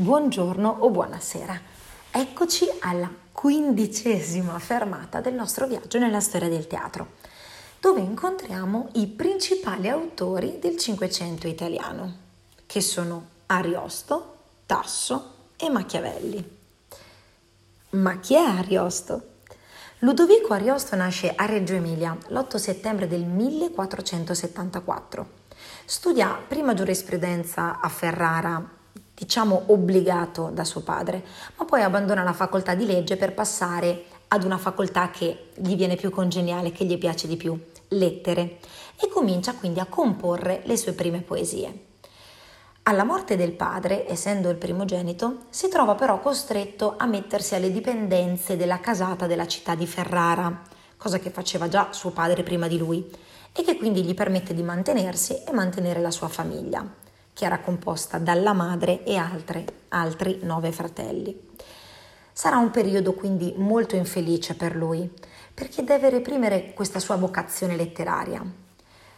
buongiorno o buonasera. Eccoci alla quindicesima fermata del nostro viaggio nella storia del teatro, dove incontriamo i principali autori del Cinquecento italiano, che sono Ariosto, Tasso e Machiavelli. Ma chi è Ariosto? Ludovico Ariosto nasce a Reggio Emilia l'8 settembre del 1474. Studia prima giurisprudenza a Ferrara, diciamo obbligato da suo padre, ma poi abbandona la facoltà di legge per passare ad una facoltà che gli viene più congeniale, che gli piace di più, lettere, e comincia quindi a comporre le sue prime poesie. Alla morte del padre, essendo il primogenito, si trova però costretto a mettersi alle dipendenze della casata della città di Ferrara, cosa che faceva già suo padre prima di lui, e che quindi gli permette di mantenersi e mantenere la sua famiglia, che era composta dalla madre e altre, altri nove fratelli. Sarà un periodo quindi molto infelice per lui, perché deve reprimere questa sua vocazione letteraria,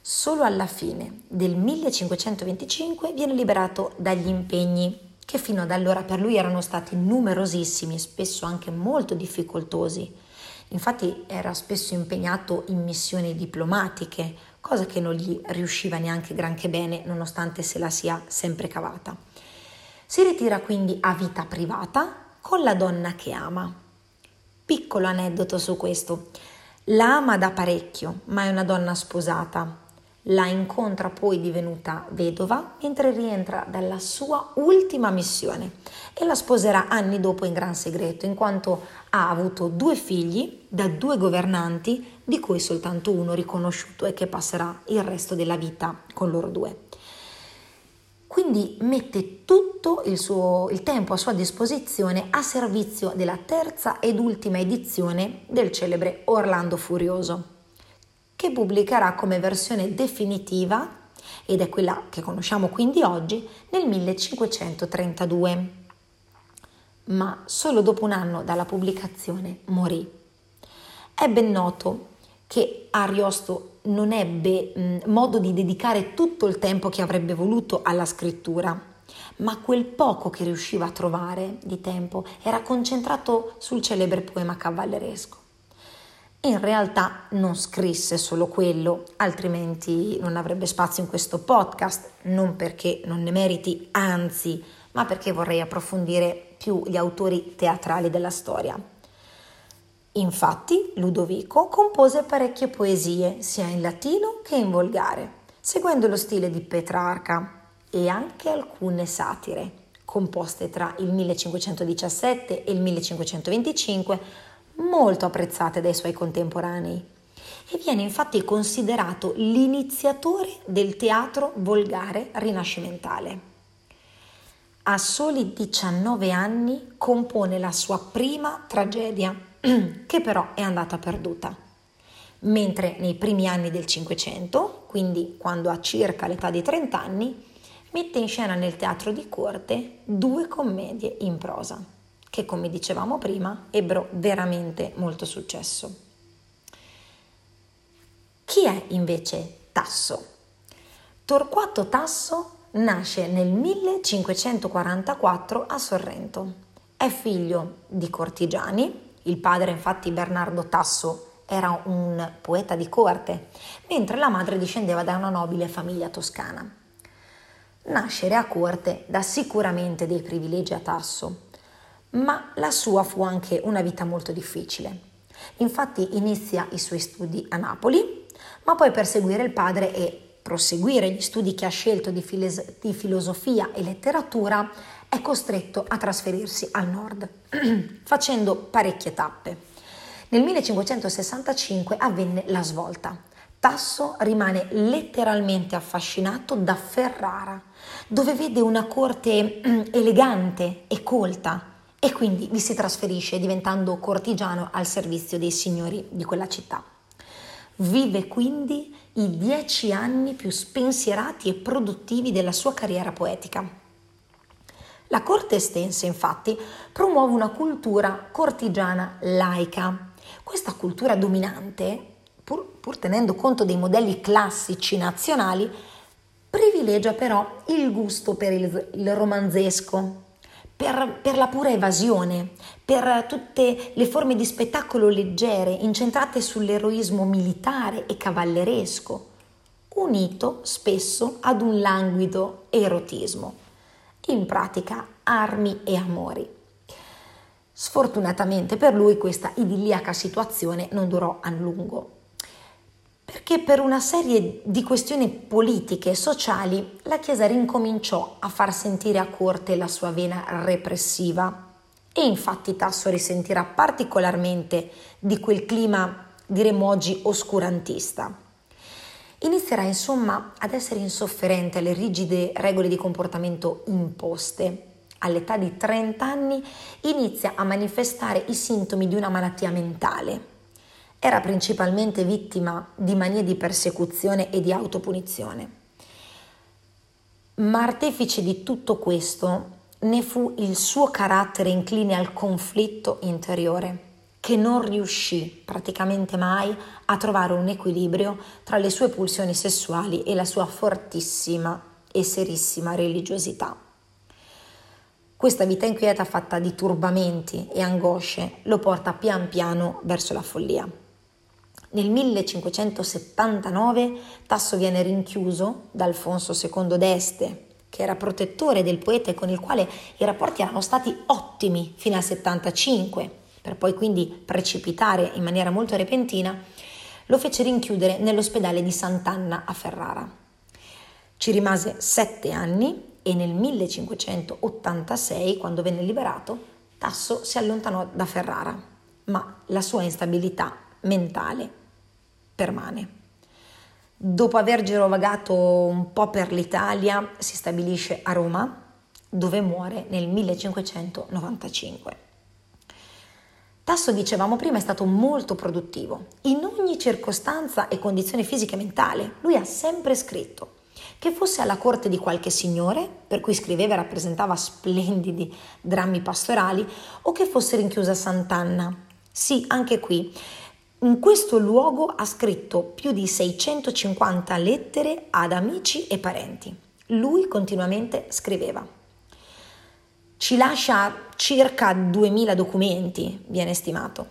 Solo alla fine del 1525 viene liberato dagli impegni che fino ad allora per lui erano stati numerosissimi, spesso anche molto difficoltosi. Infatti era spesso impegnato in missioni diplomatiche, cosa che non gli riusciva neanche granché bene, nonostante se la sia sempre cavata. Si ritira quindi a vita privata con la donna che ama. Piccolo aneddoto su questo. La ama da parecchio, ma è una donna sposata, la incontra poi divenuta vedova mentre rientra dalla sua ultima missione e la sposerà anni dopo in gran segreto in quanto ha avuto due figli da due governanti di cui soltanto uno riconosciuto e che passerà il resto della vita con loro due. Quindi mette tutto il, suo, il tempo a sua disposizione a servizio della terza ed ultima edizione del celebre Orlando Furioso che pubblicherà come versione definitiva, ed è quella che conosciamo quindi oggi, nel 1532. Ma solo dopo un anno dalla pubblicazione morì. È ben noto che Ariosto non ebbe modo di dedicare tutto il tempo che avrebbe voluto alla scrittura, ma quel poco che riusciva a trovare di tempo era concentrato sul celebre poema cavalleresco in realtà non scrisse solo quello, altrimenti non avrebbe spazio in questo podcast, non perché non ne meriti, anzi, ma perché vorrei approfondire più gli autori teatrali della storia. Infatti, Ludovico compose parecchie poesie, sia in latino che in volgare, seguendo lo stile di Petrarca e anche alcune satire, composte tra il 1517 e il 1525 molto apprezzate dai suoi contemporanei e viene infatti considerato l'iniziatore del teatro volgare rinascimentale. A soli 19 anni compone la sua prima tragedia, che però è andata perduta. Mentre nei primi anni del Cinquecento, quindi quando ha circa l'età di 30 anni, mette in scena nel teatro di corte due commedie in prosa che come dicevamo prima ebbero veramente molto successo. Chi è invece Tasso? Torquato Tasso nasce nel 1544 a Sorrento. È figlio di cortigiani, il padre infatti Bernardo Tasso era un poeta di corte, mentre la madre discendeva da una nobile famiglia toscana. Nascere a corte dà sicuramente dei privilegi a Tasso, ma la sua fu anche una vita molto difficile. Infatti inizia i suoi studi a Napoli, ma poi per seguire il padre e proseguire gli studi che ha scelto di, files- di filosofia e letteratura, è costretto a trasferirsi al nord, facendo parecchie tappe. Nel 1565 avvenne la svolta. Tasso rimane letteralmente affascinato da Ferrara, dove vede una corte elegante e colta, e quindi vi si trasferisce diventando cortigiano al servizio dei signori di quella città. Vive quindi i dieci anni più spensierati e produttivi della sua carriera poetica. La corte estense, infatti, promuove una cultura cortigiana laica. Questa cultura dominante, pur, pur tenendo conto dei modelli classici nazionali, privilegia però il gusto per il, il romanzesco, per, per, la pura evasione, per tutte le forme di spettacolo leggere incentrate sull'eroismo militare e cavalleresco, unito spesso ad un languido erotismo, in pratica armi e amori. Sfortunatamente per lui questa idilliaca situazione non durò a lungo perché per una serie di questioni politiche e sociali la Chiesa rincominciò a far sentire a corte la sua vena repressiva e infatti Tasso risentirà particolarmente di quel clima, diremmo oggi, oscurantista. Inizierà insomma ad essere insofferente alle rigide regole di comportamento imposte. All'età di 30 anni inizia a manifestare i sintomi di una malattia mentale era principalmente vittima di manie di persecuzione e di autopunizione. Ma artefice di tutto questo ne fu il suo carattere incline al conflitto interiore, che non riuscì praticamente mai a trovare un equilibrio tra le sue pulsioni sessuali e la sua fortissima e serissima religiosità. Questa vita inquieta fatta di turbamenti e angosce lo porta pian piano verso la follia. Nel 1579 Tasso viene rinchiuso da Alfonso II d'Este, che era protettore del poeta e con il quale i rapporti erano stati ottimi fino al 75, per poi quindi precipitare in maniera molto repentina, lo fece rinchiudere nell'ospedale di Sant'Anna a Ferrara. Ci rimase sette anni e nel 1586, quando venne liberato, Tasso si allontanò da Ferrara, ma la sua instabilità mentale permane. Dopo aver girovagato un po' per l'Italia, si stabilisce a Roma, dove muore nel 1595. Tasso, dicevamo prima, è stato molto produttivo. In ogni circostanza e condizione fisica e mentale, lui ha sempre scritto. Che fosse alla corte di qualche signore, per cui scriveva e rappresentava splendidi drammi pastorali, o che fosse rinchiusa a Sant'Anna. Sì, anche qui in questo luogo ha scritto più di 650 lettere ad amici e parenti. Lui continuamente scriveva. Ci lascia circa 2000 documenti, viene stimato.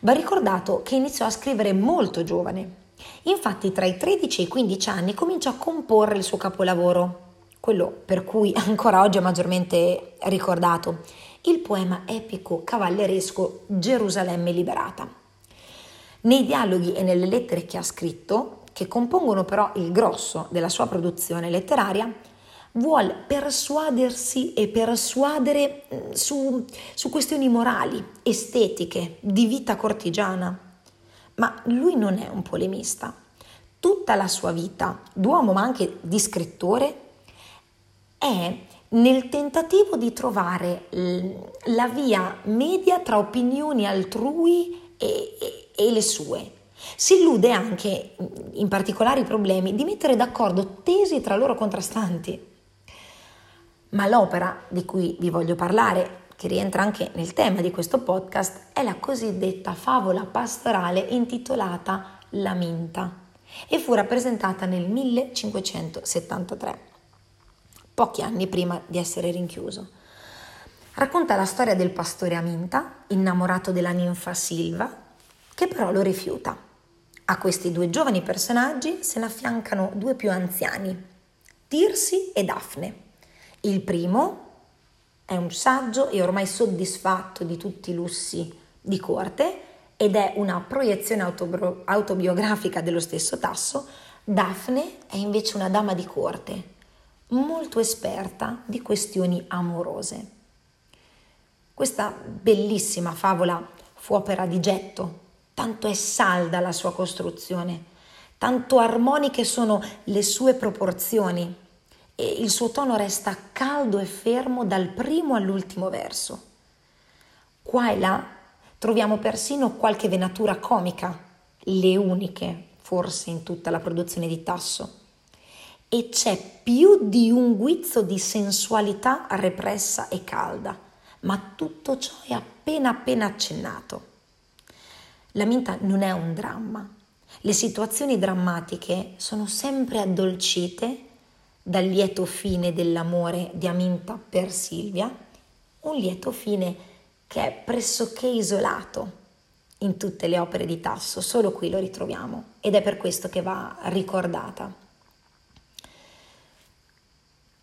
Va ricordato che iniziò a scrivere molto giovane. Infatti tra i 13 e i 15 anni cominciò a comporre il suo capolavoro, quello per cui ancora oggi è maggiormente ricordato, il poema epico cavalleresco Gerusalemme liberata. Nei dialoghi e nelle lettere che ha scritto, che compongono però il grosso della sua produzione letteraria, vuole persuadersi e persuadere mm, su, su questioni morali, estetiche, di vita cortigiana. Ma lui non è un polemista. Tutta la sua vita, d'uomo ma anche di scrittore, è nel tentativo di trovare la via media tra opinioni altrui e, e, e le sue. Si illude anche, in particolari problemi, di mettere d'accordo tesi tra loro contrastanti. Ma l'opera di cui vi voglio parlare, che rientra anche nel tema di questo podcast, è la cosiddetta favola pastorale intitolata La Minta e fu rappresentata nel 1573, pochi anni prima di essere rinchiuso. Racconta la storia del pastore Aminta, innamorato della ninfa Silva, che però lo rifiuta. A questi due giovani personaggi se ne affiancano due più anziani, Tirsi e Daphne. Il primo è un saggio e ormai soddisfatto di tutti i lussi di corte ed è una proiezione autobro- autobiografica dello stesso Tasso. Daphne è invece una dama di corte, molto esperta di questioni amorose. Questa bellissima favola fu opera di getto tanto è salda la sua costruzione, tanto armoniche sono le sue proporzioni e il suo tono resta caldo e fermo dal primo all'ultimo verso. Qua e là troviamo persino qualche venatura comica, le uniche forse in tutta la produzione di Tasso. E c'è più di un guizzo di sensualità repressa e calda, ma tutto ciò è appena appena accennato. La minta non è un dramma. Le situazioni drammatiche sono sempre addolcite dal lieto fine dell'amore di Aminta per Silvia un lieto fine che è pressoché isolato in tutte le opere di Tasso, solo qui lo ritroviamo ed è per questo che va ricordata.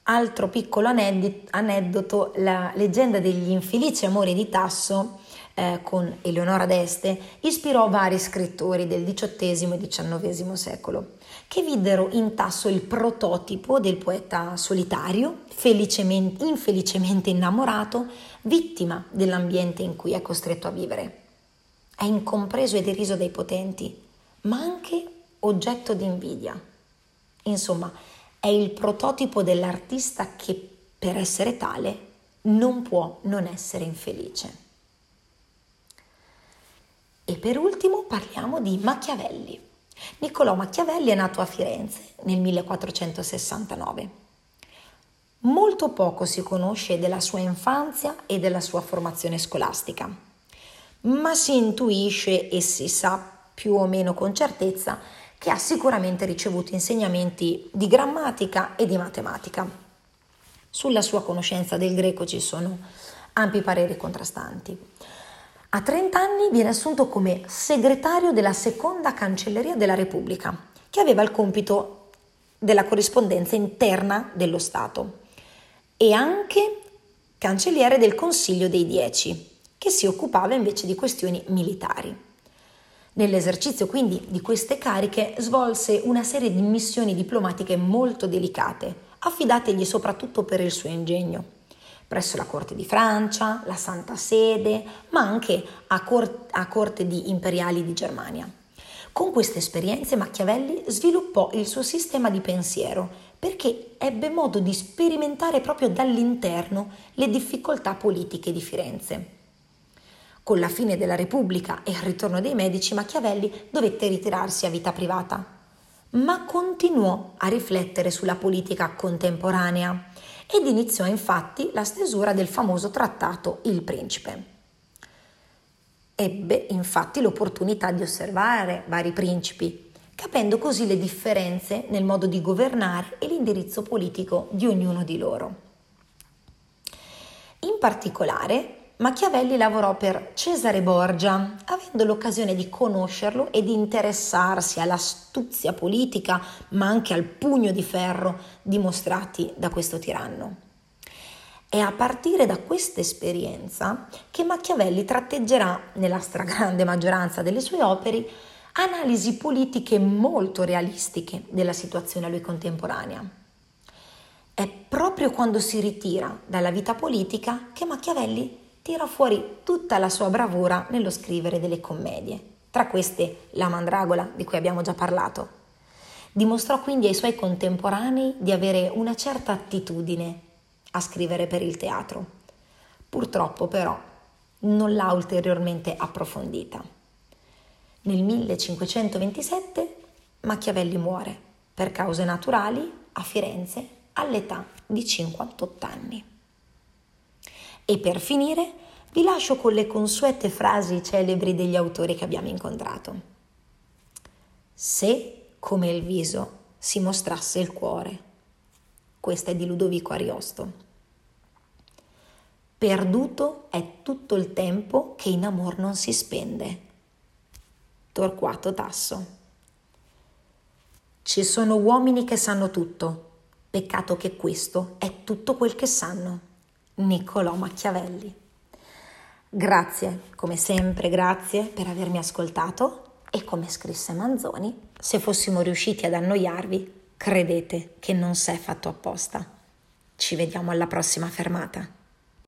Altro piccolo aneddoto, la leggenda degli infelici amori di Tasso eh, con Eleonora d'Este ispirò vari scrittori del XVIII e XIX secolo che videro in Tasso il prototipo del poeta solitario, infelicemente innamorato, vittima dell'ambiente in cui è costretto a vivere. È incompreso e deriso dai potenti, ma anche oggetto di invidia. Insomma, è il prototipo dell'artista che, per essere tale, non può non essere infelice. E per ultimo parliamo di Machiavelli. Niccolò Machiavelli è nato a Firenze nel 1469. Molto poco si conosce della sua infanzia e della sua formazione scolastica, ma si intuisce e si sa più o meno con certezza che ha sicuramente ricevuto insegnamenti di grammatica e di matematica. Sulla sua conoscenza del greco ci sono ampi pareri contrastanti. A 30 anni viene assunto come segretario della seconda cancelleria della Repubblica, che aveva il compito della corrispondenza interna dello Stato, e anche cancelliere del Consiglio dei Dieci, che si occupava invece di questioni militari. Nell'esercizio quindi di queste cariche svolse una serie di missioni diplomatiche molto delicate, affidategli soprattutto per il suo ingegno presso la corte di Francia, la Santa Sede, ma anche a, cor- a corte di imperiali di Germania. Con queste esperienze Machiavelli sviluppò il suo sistema di pensiero perché ebbe modo di sperimentare proprio dall'interno le difficoltà politiche di Firenze. Con la fine della Repubblica e il ritorno dei medici, Machiavelli dovette ritirarsi a vita privata, ma continuò a riflettere sulla politica contemporanea ed iniziò infatti la stesura del famoso trattato Il Principe. Ebbe infatti l'opportunità di osservare vari principi, capendo così le differenze nel modo di governare e l'indirizzo politico di ognuno di loro. In particolare, Machiavelli lavorò per Cesare Borgia, avendo l'occasione di conoscerlo e di interessarsi all'astuzia politica, ma anche al pugno di ferro dimostrati da questo tiranno. È a partire da questa esperienza che Machiavelli tratteggerà, nella stragrande maggioranza delle sue opere, analisi politiche molto realistiche della situazione a lui contemporanea. È proprio quando si ritira dalla vita politica che Machiavelli tira fuori tutta la sua bravura nello scrivere delle commedie, tra queste La Mandragola, di cui abbiamo già parlato. Dimostrò quindi ai suoi contemporanei di avere una certa attitudine a scrivere per il teatro. Purtroppo però non l'ha ulteriormente approfondita. Nel 1527 Machiavelli muore per cause naturali a Firenze all'età di 58 anni. E per finire vi lascio con le consuete frasi celebri degli autori che abbiamo incontrato. Se, come il viso, si mostrasse il cuore. Questa è di Ludovico Ariosto. Perduto è tutto il tempo che in amor non si spende. Torquato Tasso. Ci sono uomini che sanno tutto, peccato che questo è tutto quel che sanno. Niccolò Machiavelli. Grazie, come sempre, grazie per avermi ascoltato e come scrisse Manzoni, se fossimo riusciti ad annoiarvi, credete che non s'è fatto apposta. Ci vediamo alla prossima fermata.